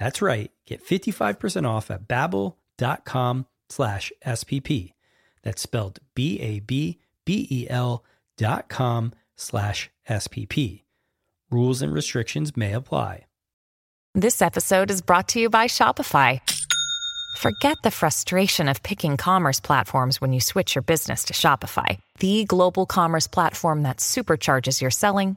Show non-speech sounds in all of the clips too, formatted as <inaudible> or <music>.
That's right. Get 55% off at babbel.com slash SPP. That's spelled B-A-B-B-E-L dot com slash SPP. Rules and restrictions may apply. This episode is brought to you by Shopify. Forget the frustration of picking commerce platforms when you switch your business to Shopify, the global commerce platform that supercharges your selling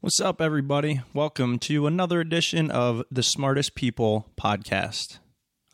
What's up, everybody? Welcome to another edition of the Smartest People podcast.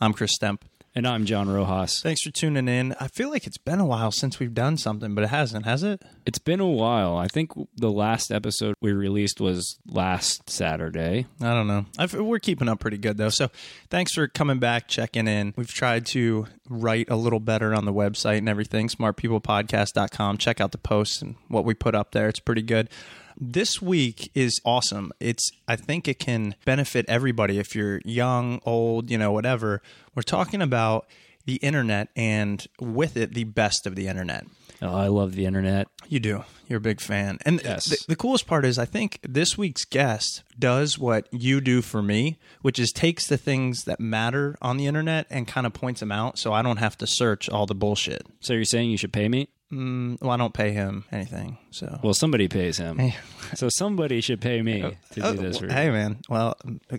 I'm Chris Stemp. And I'm Jon Rojas. Thanks for tuning in. I feel like it's been a while since we've done something, but it hasn't, has it? It's been a while. I think the last episode we released was last Saturday. I don't know. I've, we're keeping up pretty good, though. So thanks for coming back, checking in. We've tried to write a little better on the website and everything, smartpeoplepodcast.com. Check out the posts and what we put up there. It's pretty good. This week is awesome. It's I think it can benefit everybody if you're young, old, you know, whatever. We're talking about the internet and with it the best of the internet. Oh, I love the internet. You do. You're a big fan. And Yes. the, the coolest part is I think this week's guest does what you do for me, which is takes the things that matter on the internet and kind of points them out so I don't have to search all the bullshit. So you're saying you should pay me? Mm, well, I don't pay him anything. So Well, somebody pays him. so somebody should pay me to do Oh, this for you. hey man, well,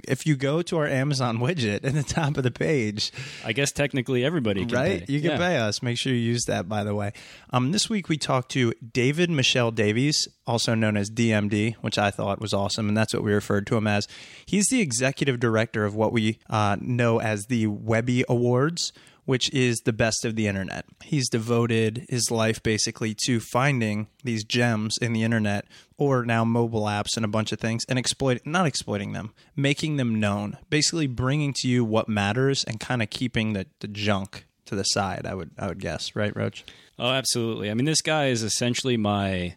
if you go to our Amazon widget at the top of the page, I guess technically everybody can right, pay. you can Yeah. pay us. Make sure you use that. By the way, um, this week we talked to David-Michel Davies, also known as DMD, which I thought was awesome, and that's what we referred to him as. He's the executive director of what we uh, know as the Webby Awards. Which is the best of the internet. He's devoted his life basically to finding these gems in the internet or now mobile apps and a bunch of things and exploit not exploiting them, making them known, basically bringing to you what matters and kind of keeping the, the junk to the side. I would I would guess, right, Roach? Oh, absolutely. I mean, this guy is essentially my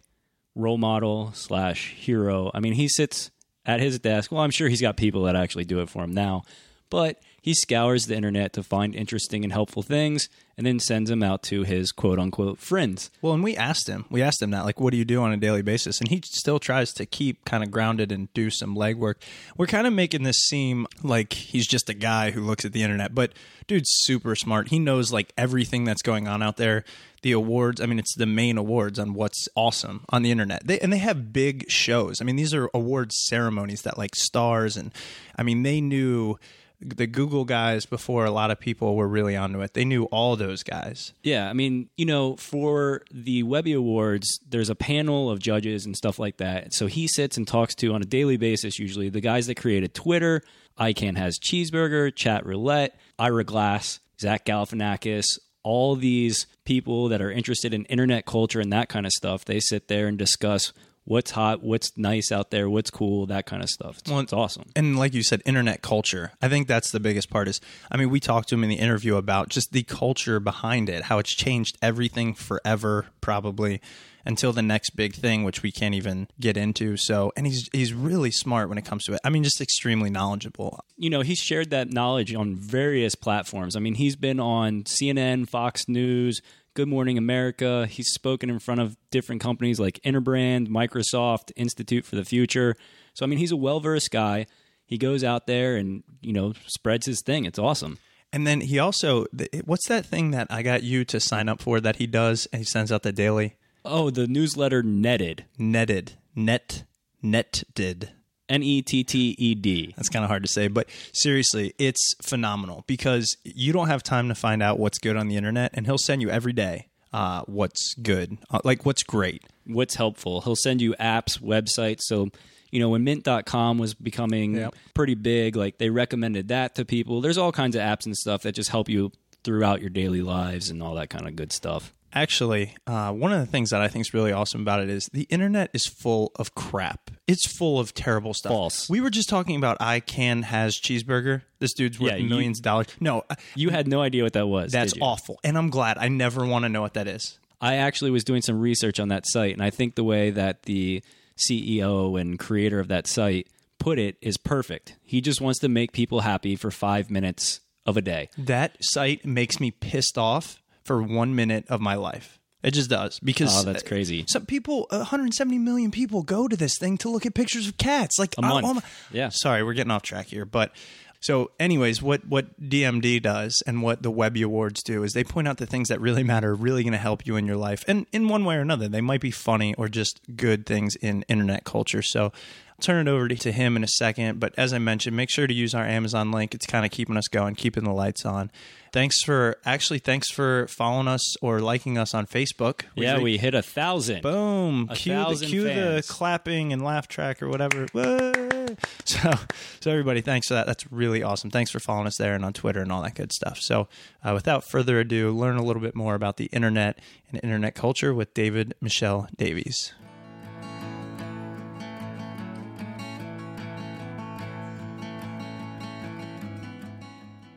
role model slash hero. I mean, he sits at his desk. Well, I'm sure he's got people that actually do it for him now, but he scours the internet to find interesting and helpful things and then sends them out to his quote unquote friends. Well, and we asked him, we asked him that, like, what do you do on a daily basis? And he still tries to keep kind of grounded and do some legwork. We're kind of making this seem like he's just a guy who looks at the internet, but dude's super smart. He knows like everything that's going on out there. The awards, I mean, it's the main awards on what's awesome on the internet. They, and they have big shows. I mean, these are awards ceremonies that like stars and, I mean, they knew the Google guys before a lot of people were really onto it. They knew all those guys. Yeah, I mean, you know, for the Webby Awards, there's a panel of judges and stuff like that. So he sits and talks to on a daily basis, usually the guys that created Twitter. I Can Has Cheezburger, Chat Roulette, Ira Glass, Zach Galifianakis, all these people that are interested in internet culture and that kind of stuff. They sit there and discuss what's hot, what's nice out there, what's cool, that kind of stuff. It's, Well, it's awesome. And like you said, internet culture. I think that's the biggest part. Is I mean, we talked to him in the interview about just the culture behind it, how it's changed everything forever, probably until the next big thing, which we can't even get into. So, and he's he's really smart when it comes to it. I mean, just extremely knowledgeable. you know, he's shared that knowledge on various platforms. I mean, he's been on CNN, Fox News, Good Morning America. He's spoken in front of different companies like Interbrand, Microsoft, Institute for the Future. So, I mean, he's a well versed guy. He goes out there and, you know, spreads his thing. It's awesome. And then he also, what's that thing that I got you to sign up for that he does? And he sends out the daily Oh, the newsletter Netted. netted net netted. N E T T E D. That's kind of hard to say, but seriously, it's phenomenal because you don't have time to find out what's good on the internet, and he'll send you every day uh, what's good, uh, like what's great. what's helpful. He'll send you apps, websites. So, you know, when mint.com was becoming Yep. pretty big, like they recommended that to people. There's all kinds of apps and stuff that just help you throughout your daily lives and all that kind of good stuff. Actually, uh, one of the things that I think is really awesome about it is the internet is full of crap. It's full of terrible stuff. False. We were just talking about I Can Has Cheezburger. This dude's worth Yeah, you- millions of dollars. No, uh, You had no idea what that was. that's did you? awful, and I'm glad. I never want to know what that is. I actually was doing some research on that site, and I think the way that the CEO and creator of that site put it is perfect. He just wants to make people happy for five minutes of a day. That site makes me pissed off for one minute of my life. It just does because Oh, that's crazy. Some people, 170 million people, go to this thing to look at pictures of cats. Like A I- month. oh my- Yeah. Sorry, we're getting off track here, but so, anyways, what what DMD does and what the Webby Awards do is they point out the things that really matter, really going to help you in your life, and in one way or another, they might be funny or just good things in internet culture. So. Turn it over to, him in a second, but as I mentioned, make sure to use our Amazon link. It's kind of keeping us going, keeping the lights on. Thanks for actually, thanks for following us or liking us on Facebook. Yeah, think- we hit a thousand. Boom! A cue the, thousand cue the clapping and laugh track or whatever. <laughs> So, so everybody, thanks for that. That's really awesome. Thanks for following us there and on Twitter and all that good stuff. So, uh, without further ado, learn a little bit more about the internet and internet culture with David-Michel Davies.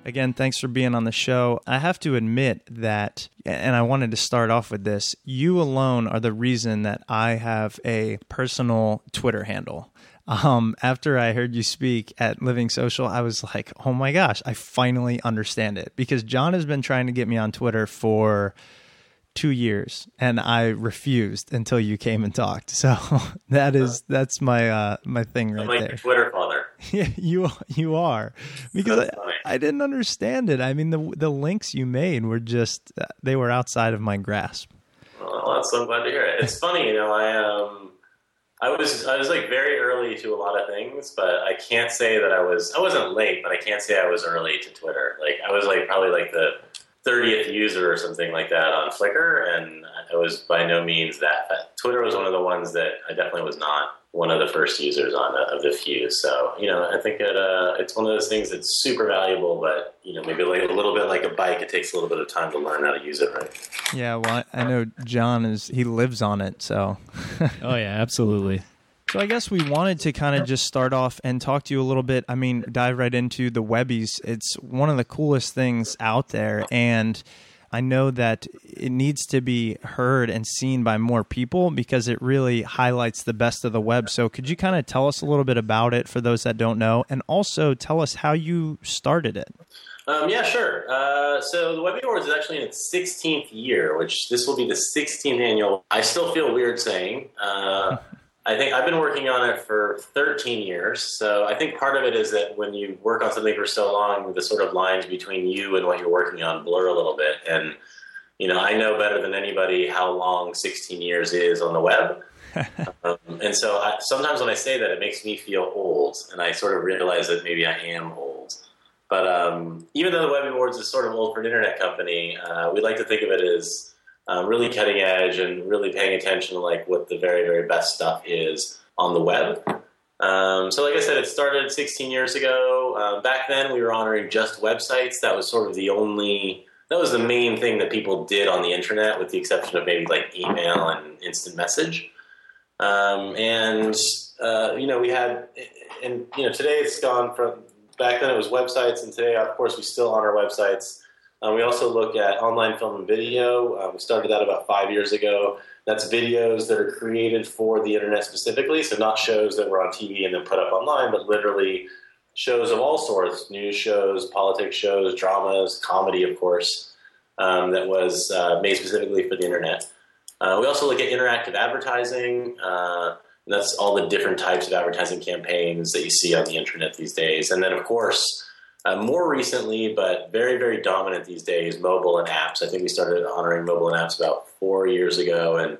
Again, thanks for being on the show. I have to admit that, and I wanted to start off with this you alone are the reason that I have a personal Twitter handle. Um, after I heard you speak at Living Social, I was like, oh my gosh, I finally understand it. Because Jon has been trying to get me on Twitter for two years and I refused until you came and talked. So <laughs> that is that's my uh my thing right I'm like there. Twitter father. <laughs> Yeah, you you are because I. I didn't understand it. I mean, the the links you made were just uh, they were outside of my grasp. Well, that's so glad to hear it. It's funny, you know. I um, I was I was like very early to a lot of things, but I can't say that I was I wasn't late, but I can't say I was early to Twitter. Like I was like probably like the thirtieth user or something like that on Flickr, and I was by no means that. But Twitter was one of the ones that I definitely was not one of the first users on uh, of the few. So you know, I think it uh, it's one of those things that's super valuable, but you know, maybe like a little bit like a bike, it takes a little bit of time to learn how to use it right. Yeah, well, I, I know Jon is he lives on it, so <laughs> Oh yeah, absolutely. so I guess we wanted to kind of just start off and talk to you a little bit. I mean, dive right into the Webbies. It's one of the coolest things out there, and I know that it needs to be heard and seen by more people because it really highlights the best of the web. So, could you kind of tell us a little bit about it for those that don't know, and also tell us how you started it? Um, yeah, sure. Uh, so the Webby Awards is actually in its 16th year, which this will be the 16th annual. I still feel weird saying. Uh, <laughs> I think I've been working on it for 13 years. So I think part of it is that when you work on something for so long, the sort of lines between you and what you're working on blur a little bit. And, you know, I know better than anybody how long 16 years is on the web. <laughs> um, and so I, sometimes when I say that, it makes me feel old. And I sort of realize that maybe I am old. But um, even though the Web Awards is sort of old for an internet company, uh, we like to think of it as um, really cutting edge and really paying attention to like what the very very best stuff is on the web. Um, so, like I said, it started 16 years ago. Um, back then, we were honoring just websites. That was sort of the only, that was the main thing that people did on the internet, with the exception of maybe like email and instant message. Um, and uh, you know, we had, and you know, today it's gone from back then it was websites, and today, of course, we still honor websites. Um, we also look at online film and video. Uh, we started that about five years ago. That's videos that are created for the internet specifically, so not shows that were on TV and then put up online, but literally shows of all sorts news shows, politics shows, dramas, comedy, of course, um, that was uh, made specifically for the internet. Uh, we also look at interactive advertising. Uh, that's all the different types of advertising campaigns that you see on the internet these days. And then, of course, uh, more recently, but very, very dominant these days, mobile and apps. I think we started honoring mobile and apps about four years ago. And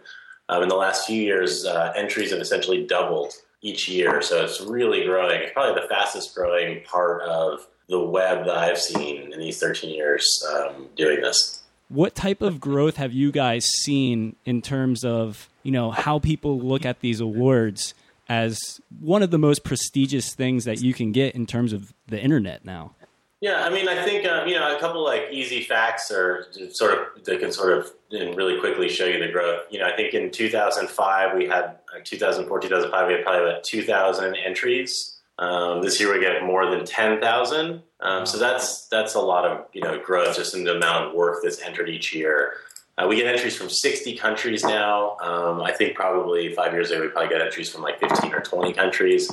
um, in the last few years, uh, entries have essentially doubled each year. So it's really growing. It's probably the fastest growing part of the web that I've seen in these 13 years um, doing this. What type of growth have you guys seen in terms of you know how people look at these awards as one of the most prestigious things that you can get in terms of the internet now? Yeah, I mean, I think um, you know a couple like easy facts or sort of that can sort of really quickly show you the growth. You know, I think in 2005 we had uh, 2004 2005 we had probably about 2,000 entries. Um, this year we get more than 10,000. Um, so that's that's a lot of you know growth just in the amount of work that's entered each year. Uh, we get entries from 60 countries now. Um, I think probably five years ago we probably got entries from like 15 or 20 countries.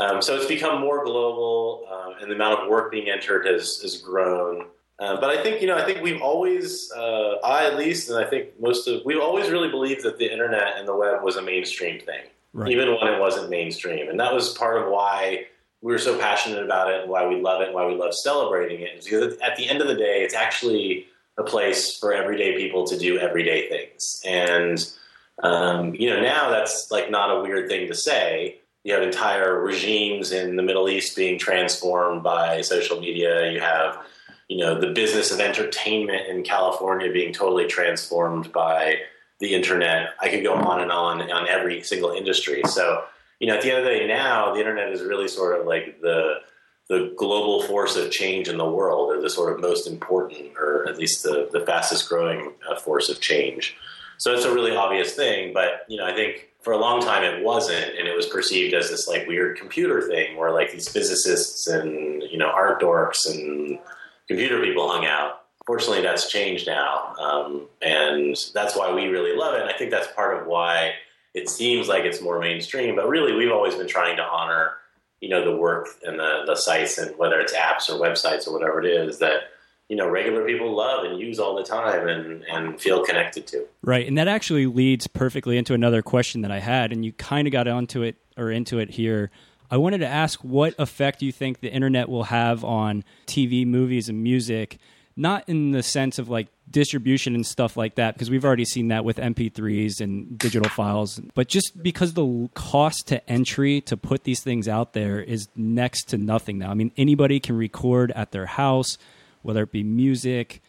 Um, so it's become more global, uh, and the amount of work being entered has, has grown. Uh, but I think you know, I think we've always, uh, I at least, and I think most of, we've always really believed that the internet and the web was a mainstream thing, right. even when it wasn't mainstream, and that was part of why we were so passionate about it, and why we love it, and why we love celebrating it. Because at the end of the day, it's actually a place for everyday people to do everyday things, and um, you know, now that's like not a weird thing to say you have entire regimes in the Middle East being transformed by social media. You have, you know, the business of entertainment in California being totally transformed by the internet. I could go on and on on every single industry. So, you know, at the end of the day, now the internet is really sort of like the the global force of change in the world, or the sort of most important, or at least the the fastest growing uh, force of change. So it's a really obvious thing, but you know, I think for a long time it wasn't and it was perceived as this like weird computer thing where like these physicists and you know art dorks and computer people hung out fortunately that's changed now um, and that's why we really love it and i think that's part of why it seems like it's more mainstream but really we've always been trying to honor you know the work and the, the sites and whether it's apps or websites or whatever it is that you know regular people love and use all the time and and feel connected to. Right, and that actually leads perfectly into another question that I had, and you kind of got onto it or into it here. I wanted to ask what effect you think the internet will have on TV, movies, and music. Not in the sense of like distribution and stuff like that, because we've already seen that with MP3s and digital files, but just because the cost to entry to put these things out there is next to nothing now. I mean, anybody can record at their house whether it be music,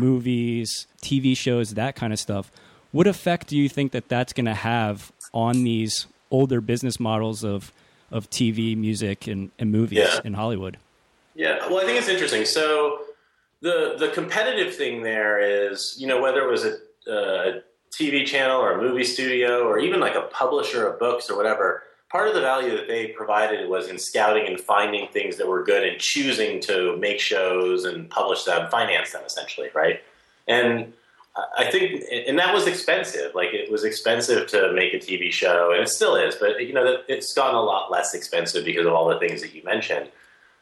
movies, TV shows, that kind of stuff. What effect do you think that that's going to have on these older business models of of TV, music, and, and movies yeah. in Hollywood? Yeah, well, I think it's interesting. So the the competitive thing there is, you know, whether it was a, a TV channel or a movie studio or even like a publisher of books or whatever, part of the value that they provided was in scouting and finding things that were good and choosing to make shows and publish them, finance them essentially, right? And I think, and that was expensive. Like it was expensive to make a TV show, and it still is. But you know, it's gotten a lot less expensive because of all the things that you mentioned.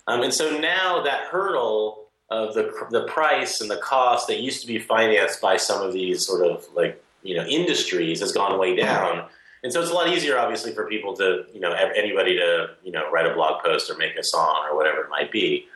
Um, and so now that hurdle of the the price and the cost that used to be financed by some of these sort of like you know industries has gone way down. And so it's a lot easier, obviously, for people to, you know, anybody to, you know, write a blog post or make a song or whatever it might be.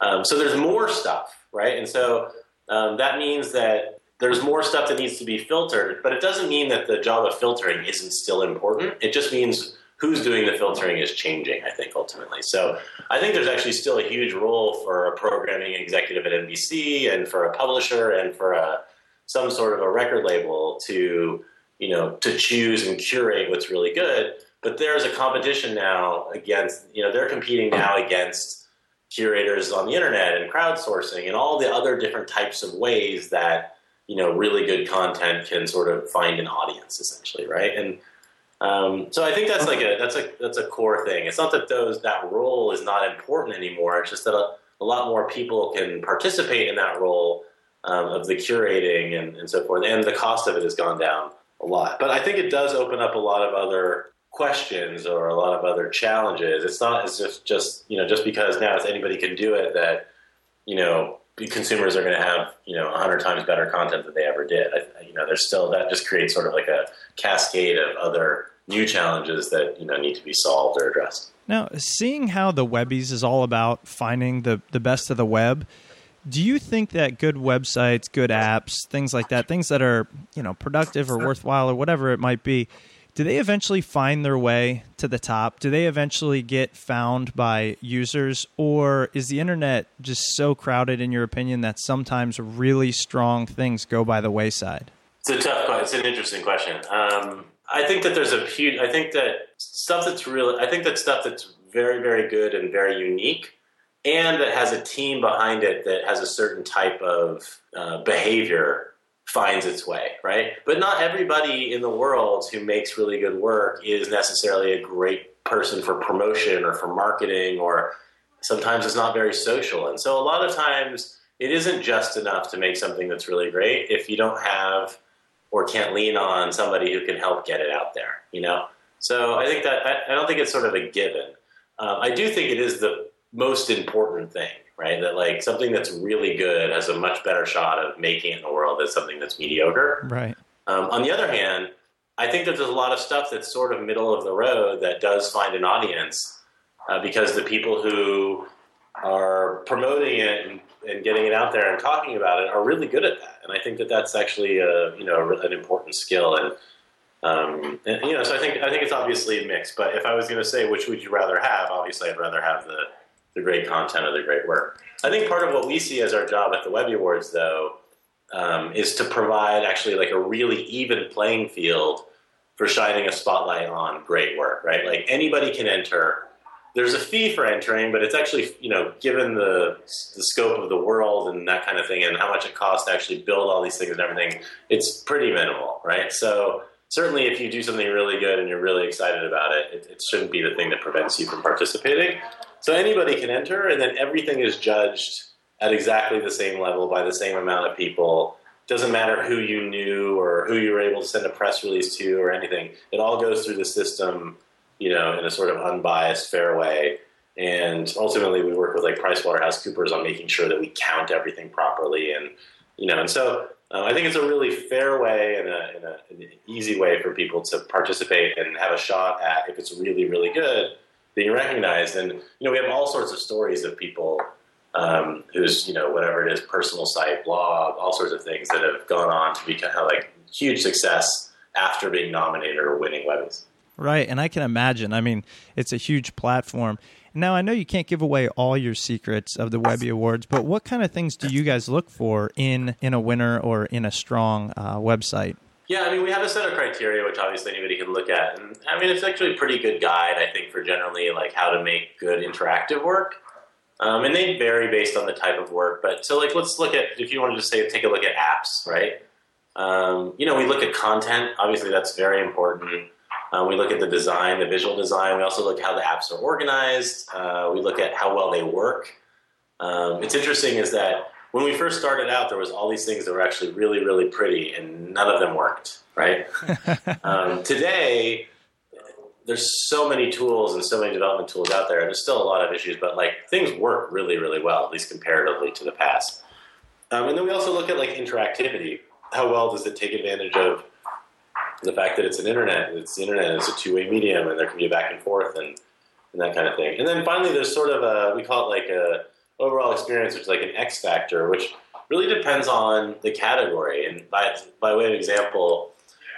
Um, so there's more stuff, right? And so um, that means that there's more stuff that needs to be filtered, but it doesn't mean that the job of filtering isn't still important. It just means who's doing the filtering is changing. I think ultimately. So I think there's actually still a huge role for a programming executive at NBC and for a publisher and for a some sort of a record label to you know to choose and curate what's really good. But there's a competition now against you know they're competing now against curators on the internet and crowdsourcing and all the other different types of ways that you know really good content can sort of find an audience essentially right and um, so I think that's like a that's a that's a core thing. It's not that those that role is not important anymore. It's just that a, a lot more people can participate in that role um, of the curating and, and so forth, and the cost of it has gone down a lot. But I think it does open up a lot of other questions or a lot of other challenges. It's not as if just you know just because now anybody can do it that you know consumers are going to have you know hundred times better content than they ever did. I, you know, there's still that just creates sort of like a cascade of other new challenges that you know need to be solved or addressed. Now, seeing how the Webbies is all about finding the the best of the web, do you think that good websites, good apps, things like that, things that are you know productive or worthwhile or whatever it might be, do they eventually find their way to the top? Do they eventually get found by users, or is the internet just so crowded, in your opinion, that sometimes really strong things go by the wayside? It's a tough. question. It's an interesting question. Um, I think that there's a huge. I think that stuff that's really. I think that stuff that's very, very good and very unique, and that has a team behind it that has a certain type of uh, behavior finds its way, right? But not everybody in the world who makes really good work is necessarily a great person for promotion or for marketing, or sometimes it's not very social. And so a lot of times it isn't just enough to make something that's really great if you don't have or can't lean on somebody who can help get it out there, you know? So I think that I, don't think it's sort of a given. Um, I do think it is the most important thing right? That like something that's really good has a much better shot of making it in the world than something that's mediocre. Right. Um, on the other hand, I think that there's a lot of stuff that's sort of middle of the road that does find an audience uh, because the people who are promoting it and, and, getting it out there and talking about it are really good at that. And I think that that's actually a, you know an important skill. And, um, and you know, so I think I think it's obviously a mix. But if I was going to say which would you rather have, obviously I'd rather have the the great content of the great work. I think part of what we see as our job at the Webby Awards, though, um, is to provide actually like a really even playing field for shining a spotlight on great work, right? Like anybody can enter. There's a fee for entering, but it's actually, you know, given the, the scope of the world and that kind of thing and how much it costs to actually build all these things and everything, it's pretty minimal, right? So certainly if you do something really good and you're really excited about it, it, it shouldn't be the thing that prevents you from participating. So anybody can enter, and then everything is judged at exactly the same level by the same amount of people. Doesn't matter who you knew or who you were able to send a press release to or anything. It all goes through the system, you know, in a sort of unbiased, fair way. And ultimately, we work with like PricewaterhouseCoopers on making sure that we count everything properly, and you know, and so uh, I think it's a really fair way and, a, and a, an easy way for people to participate and have a shot at if it's really, really good being recognized. And you know, we have all sorts of stories of people um, whose you know whatever it is, personal site, blog, all sorts of things that have gone on to become like huge success after being nominated or winning Webbies. Right, and I can imagine. I mean, it's a huge platform. Now, I know you can't give away all your secrets of the Webby Awards, but what kind of things do you guys look for in in a winner or in a strong uh, website? Yeah, I mean, we have a set of criteria which obviously anybody can look at, and I mean, it's actually a pretty good guide, I think, for generally like how to make good interactive work. Um, and they vary based on the type of work, but so like let's look at if you want to just say take a look at apps, right? Um, you know, we look at content. Obviously, that's very important. Uh, we look at the design, the visual design. We also look at how the apps are organized. Uh, we look at how well they work. Um, it's interesting is that when we first started out, there was all these things that were actually really, really pretty, and none of them worked. Right? <laughs> um, today, there's so many tools and so many development tools out there. There's still a lot of issues, but like things work really, really well, at least comparatively to the past. Um, and then we also look at like interactivity. How well does it take advantage of the fact that it's an internet? It's the internet is a two-way medium, and there can be a back and forth and, and that kind of thing. And then finally, there's sort of a we call it like a overall experience, which is like an X factor, which really depends on the category. And by by way of example,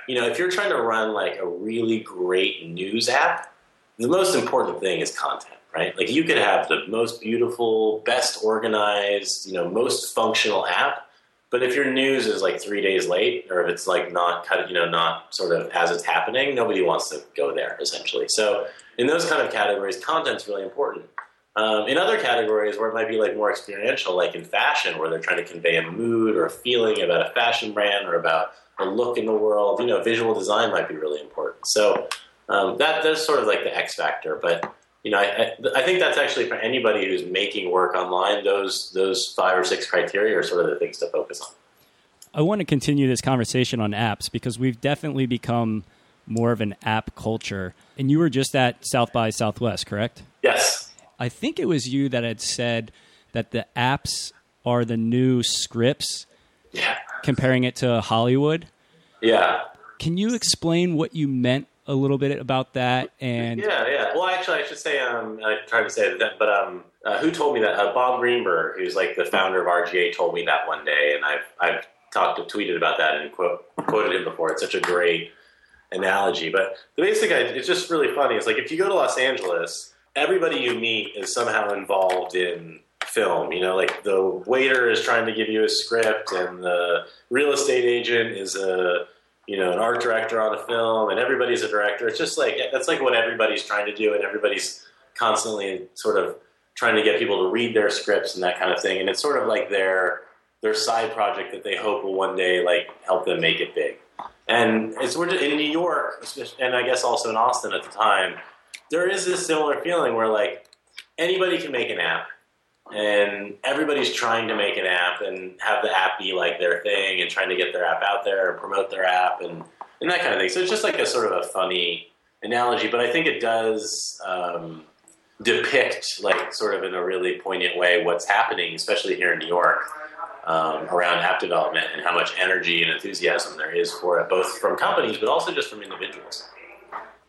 you know, if you're trying to run like a really great news app, the most important thing is content, right? Like you could have the most beautiful, best organized, you know, most functional app, but if your news is like three days late, or if it's like not cut, you know, not sort of as it's happening, nobody wants to go there essentially. So in those kind of categories, content's really important. Um, in other categories where it might be like more experiential, like in fashion, where they're trying to convey a mood or a feeling about a fashion brand or about a look in the world, you know, visual design might be really important. So um, that that's sort of like the X factor. But you know, I, I, think that's actually for anybody who's making work online. Those those five or six criteria are sort of the things to focus on. I want to continue this conversation on apps because we've definitely become more of an app culture. And you were just at South by Southwest, correct? Yes. I think it was you that had said that the apps are the new scripts. Yeah. Comparing it to Hollywood. Yeah. Can you explain what you meant a little bit about that? And yeah. Well, actually, I should say um, I tried to say that, but um, uh, who told me that? Uh, Bob Greenberg, who's like the founder of RGA, told me that one day, and I've I've talked tweeted about that and quote, quoted him before. It's such a great analogy, but the basic idea, it's just really funny. It's like if you go to Los Angeles everybody you meet is somehow involved in film. You know, like the waiter is trying to give you a script, and the real estate agent is a you know an art director on a film, and everybody's a director. It's just like that's like what everybody's trying to do, and everybody's constantly sort of trying to get people to read their scripts and that kind of thing. And it's sort of like their their side project that they hope will one day like help them make it big. And it's we're in New York, and I guess also in Austin at the time there is this similar feeling where like anybody can make an app and everybody's trying to make an app and have the app be like their thing and trying to get their app out there and promote their app and, and that kind of thing. So it's just like a sort of a funny analogy, but I think it does um, depict like sort of in a really poignant way what's happening, especially here in New York. Um, around app development and how much energy and enthusiasm there is for it, both from companies but also just from individuals.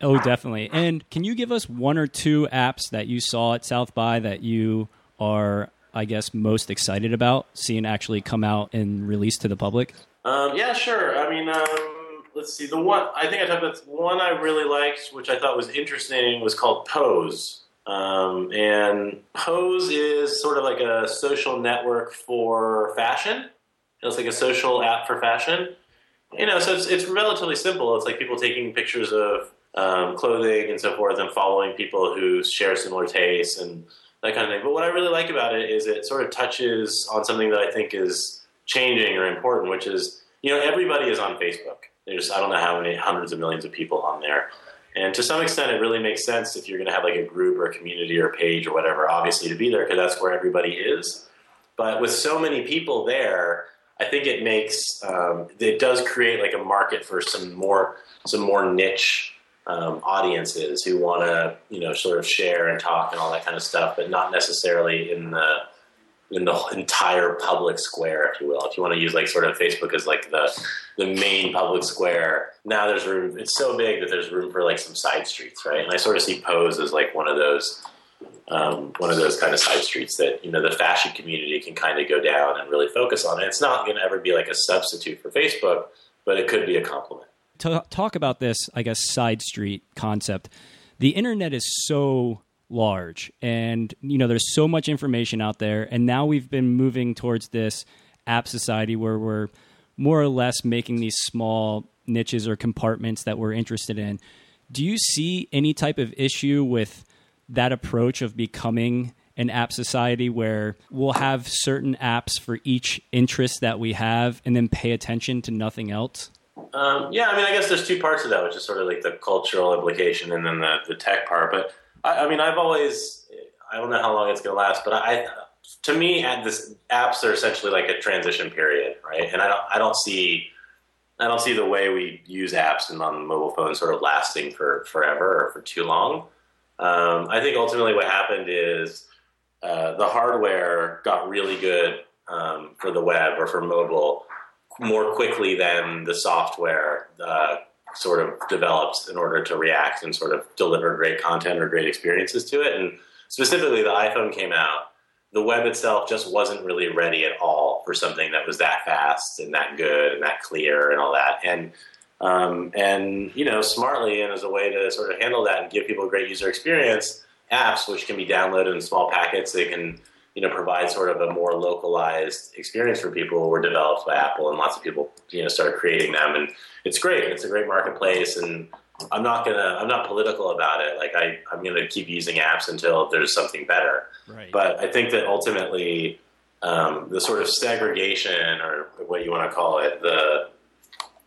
Oh, definitely. And can you give us one or two apps that you saw at South by that you are, I guess, most excited about seeing actually come out and release to the public? Um, yeah, sure. I mean, um, let's see. The one I think I talked about one I really liked, which I thought was interesting, was called Pose. Um, and Pose is sort of like a social network for fashion. It's like a social app for fashion. You know, so it's, it's relatively simple. It's like people taking pictures of um, clothing and so forth, and following people who share similar tastes and that kind of thing. But what I really like about it is it sort of touches on something that I think is changing or important, which is you know everybody is on Facebook. There's I don't know how many hundreds of millions of people on there. And to some extent, it really makes sense if you're going to have like a group or a community or a page or whatever, obviously to be there because that's where everybody is. But with so many people there, I think it makes um, it does create like a market for some more some more niche um, audiences who want to, you know, sort of share and talk and all that kind of stuff, but not necessarily in the in the <laughs> entire public square, if you will. If you want to use like sort of Facebook as like the the main public square, now there's room. It's so big that there's room for like some side streets, right? And I sort of see Pose as like one of those. Um, one of those kind of side streets that you know the fashion community can kind of go down and really focus on. And it's not going to ever be like a substitute for Facebook, but it could be a complement talk about this, I guess, side street concept, the internet is so large and you know there's so much information out there and now we've been moving towards this app society where we're more or less making these small niches or compartments that we're interested in. Do you see any type of issue with that approach of becoming an app society where we'll have certain apps for each interest that we have and then pay attention to nothing else um, yeah, I mean, I guess there's two parts of that, which is sort of like the cultural implication and then the, the tech part. But I, I mean, I've always, I don't know how long it's going to last, but I, to me, this apps are essentially like a transition period, right? And I don't, I don't see, I don't see the way we use apps and on mobile phones sort of lasting for forever or for too long. Um, I think ultimately what happened is uh, the hardware got really good um, for the web or for mobile more quickly than the software uh, sort of developed in order to react and sort of deliver great content or great experiences to it. And specifically, the iPhone came out. The web itself just wasn't really ready at all for something that was that fast and that good and that clear and all that. And Um, and you know, smartly and as a way to sort of handle that and give people a great user experience, apps which can be downloaded in small packets, they can you know provide sort of a more localized experience for people were developed by Apple, and lots of people you know started creating them, and it's great. It's a great marketplace, and I'm not gonna I'm not political about it. Like I I'm gonna keep using apps until there's something better. Right. But I think that ultimately um, the sort of segregation or what you want to call it the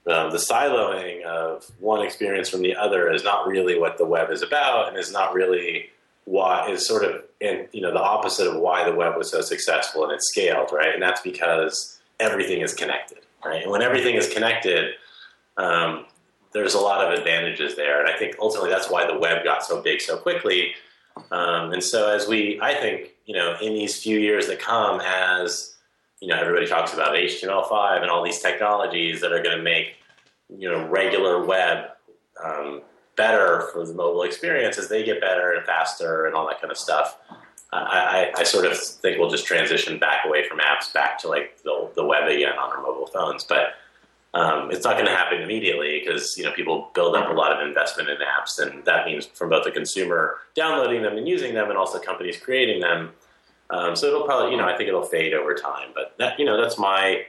um, the siloing of one experience from the other is not really what the web is about, and is not really why is sort of and you know the opposite of why the web was so successful and it scaled, right? And that's because everything is connected, right? And when everything is connected, um, there's a lot of advantages there, and I think ultimately that's why the web got so big so quickly. Um, and so as we, I think, you know, in these few years that come, as you know, everybody talks about HTML5 and all these technologies that are going to make, you know, regular web um, better for the mobile experience as they get better and faster and all that kind of stuff. I, I, sort of think we'll just transition back away from apps back to like the, the web again on our mobile phones. But um, it's not going to happen immediately because you know people build up a lot of investment in apps, and that means from both the consumer downloading them and using them, and also companies creating them. Um, so it'll probably, you know, I think it'll fade over time. But that, you know, that's my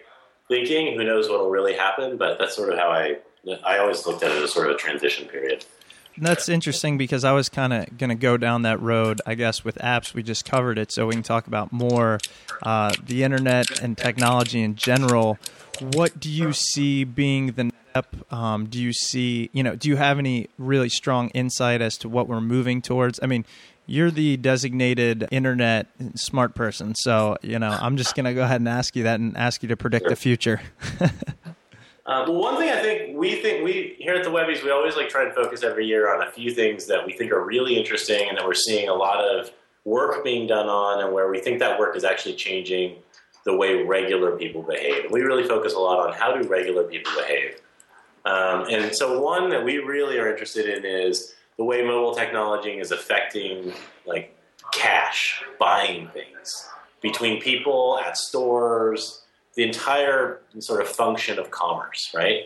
thinking. Who knows what will really happen? But that's sort of how I, I always looked at it as sort of a transition period. That's interesting because I was kind of going to go down that road. I guess with apps, we just covered it, so we can talk about more uh, the internet and technology in general. What do you see being the step? Um, do you see, you know, do you have any really strong insight as to what we're moving towards? I mean, you're the designated internet smart person. So, you know, I'm just going to go ahead and ask you that and ask you to predict the future. <laughs> uh, well, one thing I think we think we here at the Webbies, we always like try and focus every year on a few things that we think are really interesting and that we're seeing a lot of work being done on and where we think that work is actually changing the way regular people behave. And we really focus a lot on how do regular people behave. Um, and so one that we really are interested in is the way mobile technology is affecting like cash buying things between people at stores the entire sort of function of commerce right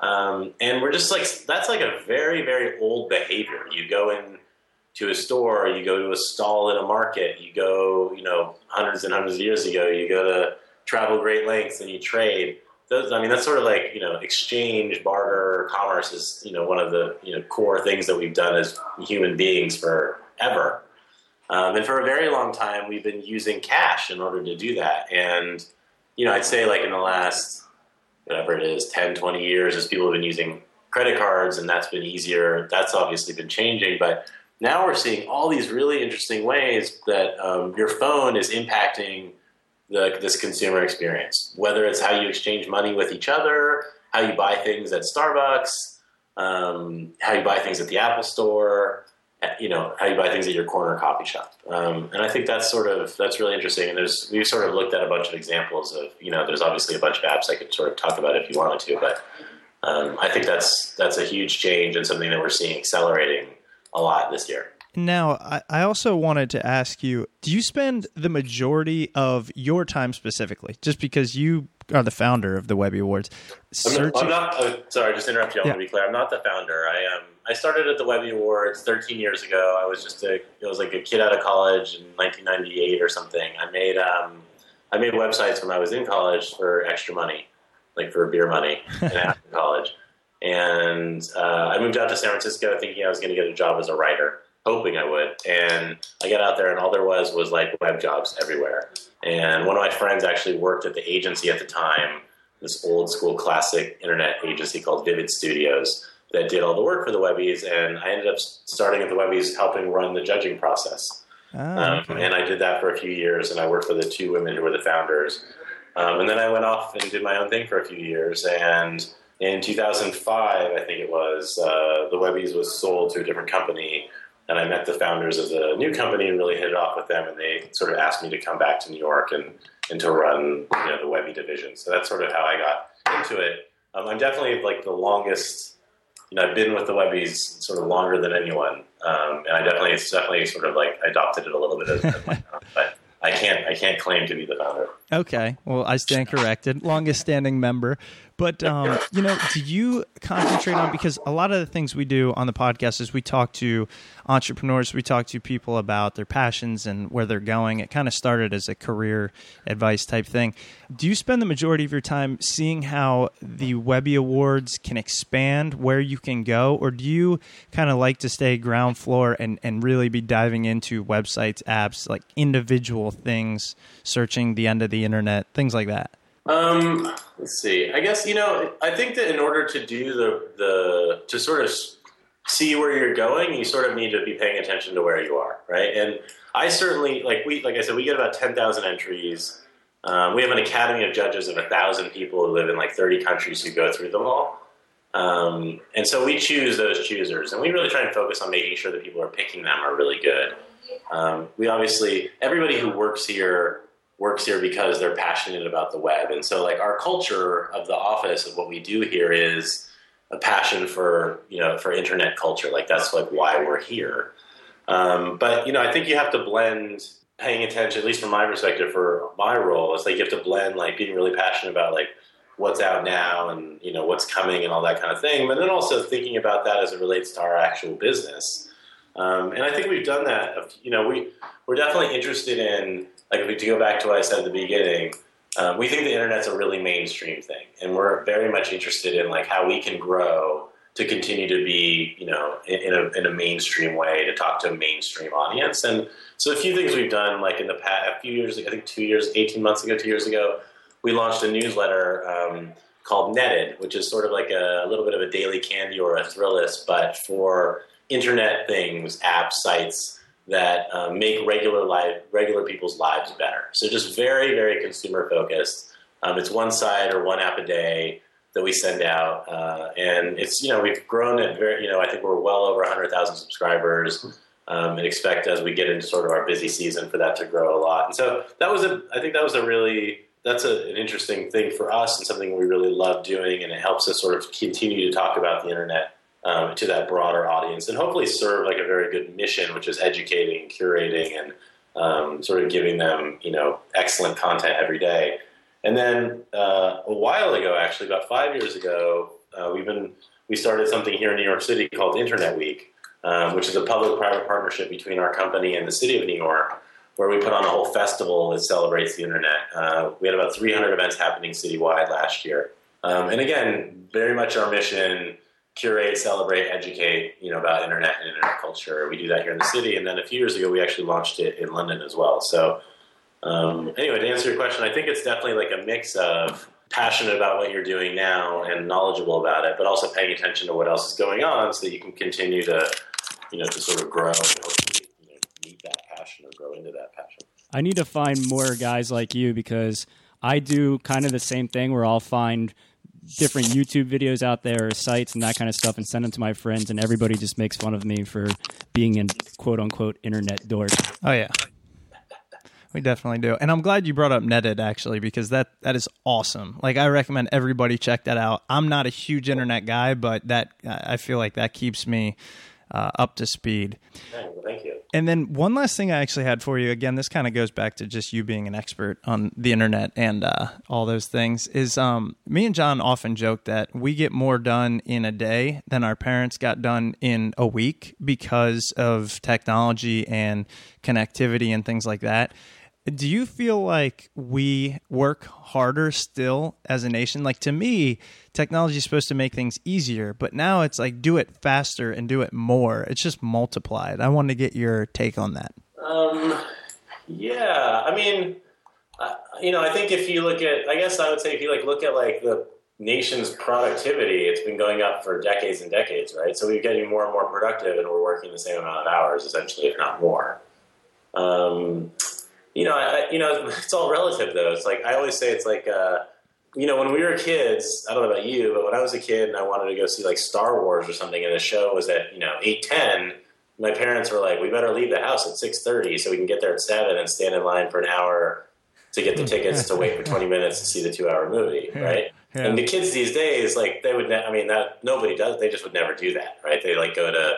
um, and we're just like that's like a very very old behavior you go in to a store you go to a stall in a market you go you know hundreds and hundreds of years ago you go to travel great lengths and you trade those, I mean, that's sort of like you know, exchange, barter, commerce is you know one of the you know core things that we've done as human beings forever. Um, and for a very long time, we've been using cash in order to do that. And you know, I'd say like in the last whatever it is, 10, 20 years, as people have been using credit cards, and that's been easier. That's obviously been changing, but now we're seeing all these really interesting ways that um, your phone is impacting the, this consumer experience, whether it's how you exchange money with each other, how you buy things at Starbucks, um, how you buy things at the Apple Store, you know, how you buy things at your corner coffee shop. Um, and I think that's sort of that's really interesting. And there's we've sort of looked at a bunch of examples of you know, there's obviously a bunch of apps I could sort of talk about if you wanted to, but um, I think that's that's a huge change and something that we're seeing accelerating a lot this year. Now, I, I also wanted to ask you do you spend the majority of your time specifically, just because you are the founder of the Webby Awards? I'm not, I'm not uh, sorry, just interrupt you. I yeah. want to be clear. I'm not the founder. I um, I started at the Webby Awards 13 years ago. I was just a, it was like a kid out of college in 1998 or something. I made, um, I made websites when I was in college for extra money, like for beer money, <laughs> after college. And uh, I moved out to San Francisco thinking I was going to get a job as a writer hoping I would. And I got out there, and all there was was like web jobs everywhere. And one of my friends actually worked at the agency at the time, this old school classic internet agency called Vivid Studios that did all the work for the Webbies. And I ended up starting at the Webbies helping run the judging process. Oh, okay. um, and I did that for a few years, and I worked for the two women who were the founders. Um, and then I went off and did my own thing for a few years. And in 2005, I think it was, uh, the Webbies was sold to a different company and I met the founders of the new company and really hit it off with them. And they sort of asked me to come back to New York and, and to run you know, the Webby division. So that's sort of how I got into it. Um, I'm definitely like the longest. You know, I've been with the Webbies sort of longer than anyone, um, and I definitely it's definitely sort of like adopted it a little bit as, as my own, <laughs> but. I can't I can't claim to be the founder. Okay. Well, I stand corrected. Longest standing member. But um, you know, do you concentrate on because a lot of the things we do on the podcast is we talk to entrepreneurs, we talk to people about their passions and where they're going. It kind of started as a career advice type thing. Do you spend the majority of your time seeing how the Webby Awards can expand where you can go, or do you kind of like to stay ground floor and and really be diving into websites, apps, like individual things, searching the end of the internet, things like that? Um, let's see. I guess you know. I think that in order to do the the to sort of see where you're going, you sort of need to be paying attention to where you are, right? And I certainly like we like I said, we get about ten thousand entries. Um, we have an academy of judges of a thousand people who live in like thirty countries who go through them all. Um, and so we choose those choosers, and we really try and focus on making sure that people are picking them are really good. Um, we obviously everybody who works here works here because they're passionate about the web. And so like our culture of the office of what we do here is a passion for, you know, for internet culture. Like that's like why we're here. Um, but you know, I think you have to blend paying attention, at least from my perspective for my role, it's like you have to blend like being really passionate about like what's out now and you know what's coming and all that kind of thing, but then also thinking about that as it relates to our actual business. Um, and I think we've done that. You know, we we're definitely interested in like if we to go back to what I said at the beginning, um, we think the internet's a really mainstream thing, and we're very much interested in like how we can grow to continue to be, you know, in, in, a, in a mainstream way to talk to a mainstream audience. And so a few things we've done, like in the past, a few years, I think two years, eighteen months ago, two years ago, we launched a newsletter um, called Netted, which is sort of like a, a little bit of a daily candy or a Thrillist, but for internet things, apps, sites that um, make regular life, regular people's lives better. So just very, very consumer focused. Um, it's one site or one app a day that we send out, uh, and it's you know we've grown it very you know I think we're well over 100,000 subscribers, um, and expect as we get into sort of our busy season for that to grow a lot. And so that was a I think that was a really that's a, an interesting thing for us and something we really love doing, and it helps us sort of continue to talk about the internet um, to that broader audience and hopefully serve like a very good mission, which is educating, curating, and um, sort of giving them you know excellent content every day. And then uh, a while ago, actually about five years ago, uh, we've been we started something here in New York City called Internet Week, um, which is a public-private partnership between our company and the city of New York, where we put on a whole festival that celebrates the internet. Uh, we had about 300 events happening citywide last year, um, and again, very much our mission curate, celebrate, educate, you know, about internet and internet culture. We do that here in the city, and then a few years ago, we actually launched it in London as well. So, um, anyway, to answer your question, I think it's definitely like a mix of passionate about what you're doing now and knowledgeable about it, but also paying attention to what else is going on, so that you can continue to, you know, to sort of grow and hopefully you know, meet that passion or grow into that passion. I need to find more guys like you because I do kind of the same thing where I'll find different YouTube videos out there, sites, and that kind of stuff, and send them to my friends, and everybody just makes fun of me for being an quote unquote internet dork. Oh yeah, we definitely do. And I'm glad you brought up Netted actually because that that is awesome. Like I recommend everybody check that out. I'm not a huge internet guy, but that I feel like that keeps me uh, up to speed. Thank you. And then one last thing I actually had for you. Again, this kind of goes back to just you being an expert on the internet and uh, all those things. Is um, me and Jon often joke that we get more done in a day than our parents got done in a week because of technology and connectivity and things like that. Do you feel like we work harder still as a nation? Like to me, technology is supposed to make things easier, but now it's like do it faster and do it more. It's just multiplied. I want to get your take on that. Um, yeah, I mean, you know, I think if you look at, I guess I would say if you like look at like the nation's productivity, it's been going up for decades and decades, right? So we're getting more and more productive, and we're working the same amount of hours, essentially, if not more. Um, you know, I, you know, <laughs> it's all relative though. It's like I always say, it's like, uh, you know, when we were kids, I don't know about you, but when I was a kid and I wanted to go see like Star Wars or something, and the show was at you know eight ten, my parents were like, "We better leave the house at six thirty so we can get there at seven and stand in line for an hour to get the tickets to wait for <laughs> twenty minutes to see the two hour movie, right?" Yeah. And the kids these days, like they would, ne- I mean, that nobody does. They just would never do that, right? They like go to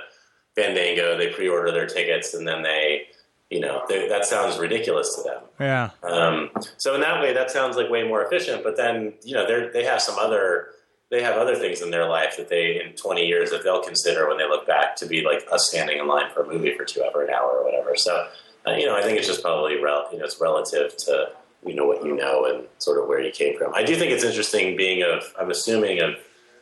Fandango, they pre order their tickets, and then they you know, that sounds ridiculous to them. Yeah. Um, so in that way, that sounds like way more efficient. But then, you know, they they have some other they have other things in their life that they in 20 years that they'll consider when they look back to be like us standing in line for a movie for two hour an hour or whatever. So, uh, you know, I think it's just probably rel- you know it's relative to you know what you know and sort of where you came from. I do think it's interesting being of I'm assuming of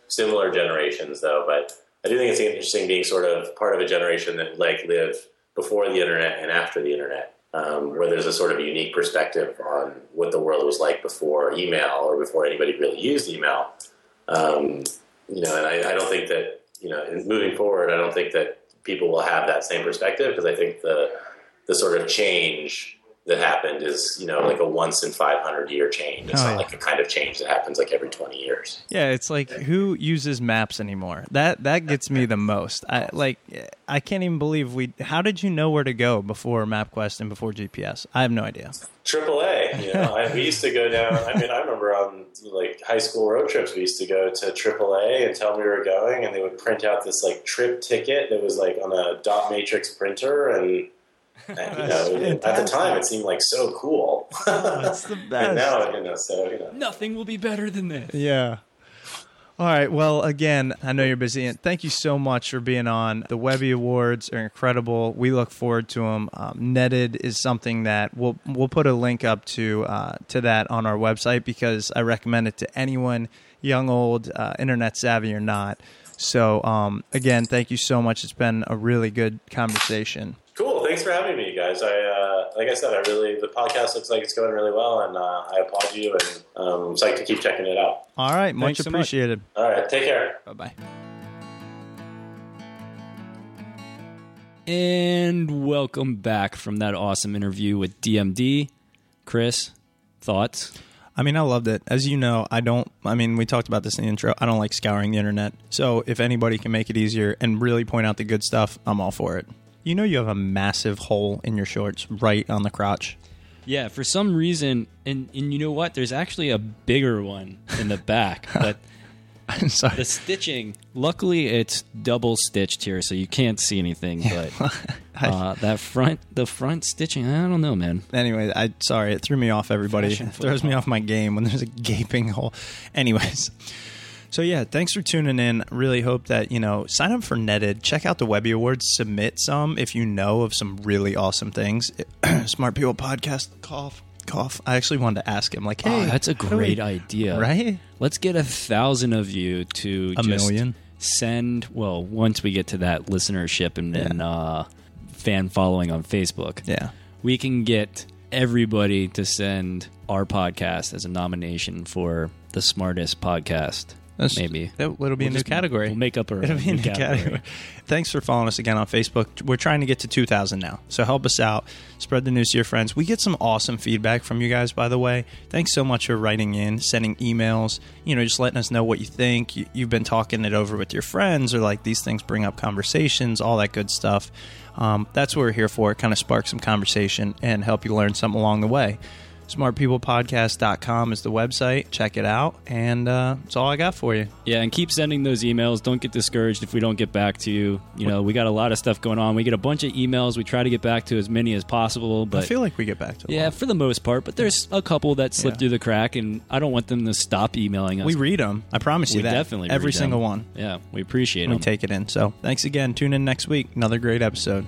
similar generations though, but I do think it's interesting being sort of part of a generation that like lived before the internet and after the internet. Um, where there's a sort of unique perspective on what the world was like before email or before anybody really used email. Um, you know, and I, I, don't think that you know, moving forward, I don't think that people will have that same perspective because I think the the sort of change that happened is you know like a once in 500 year change. It's oh, not like a kind of change that happens like every 20 years. Yeah it's like who uses maps anymore? That that gets me the most. I like i can't even believe we how did you know where to go before mapquest and before gps i have no idea. AAA, you know, <laughs> I, we used to go down. I mean, I remember on like high school road trips, we used to go to AAA and tell them we were going, and they would print out this like trip ticket that was like on a dot matrix printer, and <laughs> and, you know, at the time, it seemed like so cool. oh, that's the <laughs> best. and now, you know, so you know, nothing will be better than this. Yeah. All right. Well, again, I know you're busy, and thank you so much for being on. The Webby Awards are incredible. We look forward to them. Um, Netted is something that we'll we'll put a link up to uh, to that on our website because I recommend it to anyone, young, old, uh, internet savvy or not. So, um, again, thank you so much. It's been a really good conversation. Cool. Thanks for having me, guys. I uh, like I said, I really the podcast looks like it's going really well, and uh, I applaud you, and um, I'm psyched to keep checking it out. All right, much Thanks appreciated. So much. All right, take care. Bye bye. And welcome back from that awesome interview with DMD. Chris, thoughts? I mean, I loved it. As you know, I don't, I mean, we talked about this in the intro. I don't like scouring the internet. So if anybody can make it easier and really point out the good stuff, I'm all for it. You know, you have a massive hole in your shorts right on the crotch. Yeah, for some reason, and and you know what? There's actually a bigger one in the back, <laughs> but I'm sorry. The stitching. Luckily, it's double stitched here, so you can't see anything. But <laughs> uh, that front, the front stitching, I don't know, man. Anyway, I sorry, it threw me off. Everybody it throws me off my game when there's a gaping hole. Anyways. So yeah, thanks for tuning in. Really hope that you know sign up for Netted. Check out the Webby Awards. Submit some if you know of some really awesome things. <clears throat> Smart People Podcast. Cough, cough. I actually wanted to ask him like, hey, oh, that's a great we, idea, right? Let's get a thousand of you to a million. Send well once we get to that listenership and, yeah. uh, fan following on Facebook. Yeah, we can get everybody to send our podcast as a nomination for the smartest podcast that's, Maybe it'll be we'll a new category. We'll make up a, <laughs> it'll be a new category. category. <laughs> Thanks for following us again on Facebook. We're trying to get to 2,000 now, so help us out. Spread the news to your friends. We get some awesome feedback from you guys, by the way. Thanks so much for writing in, sending emails. You know, just letting us know what you think. You, you've been talking it over with your friends, or like these things bring up conversations, all that good stuff. Um, that's what we're here for. Kind of spark some conversation and help you learn something along the way smartpeoplepodcast.com is the website. Check it out. And uh, that's all I got for you. Yeah, and keep sending those emails. Don't get discouraged if we don't get back to you. You know, we got a lot of stuff going on. We get a bunch of emails. We try to get back to as many as possible. But I feel like we get back to Yeah, for the most part. But there's a couple that slip yeah. through the crack, and I don't want them to stop emailing us. We read them. I promise you we that. definitely Every single one. Yeah, we appreciate it. We take it in. So thanks again. Tune in next week. Another great episode.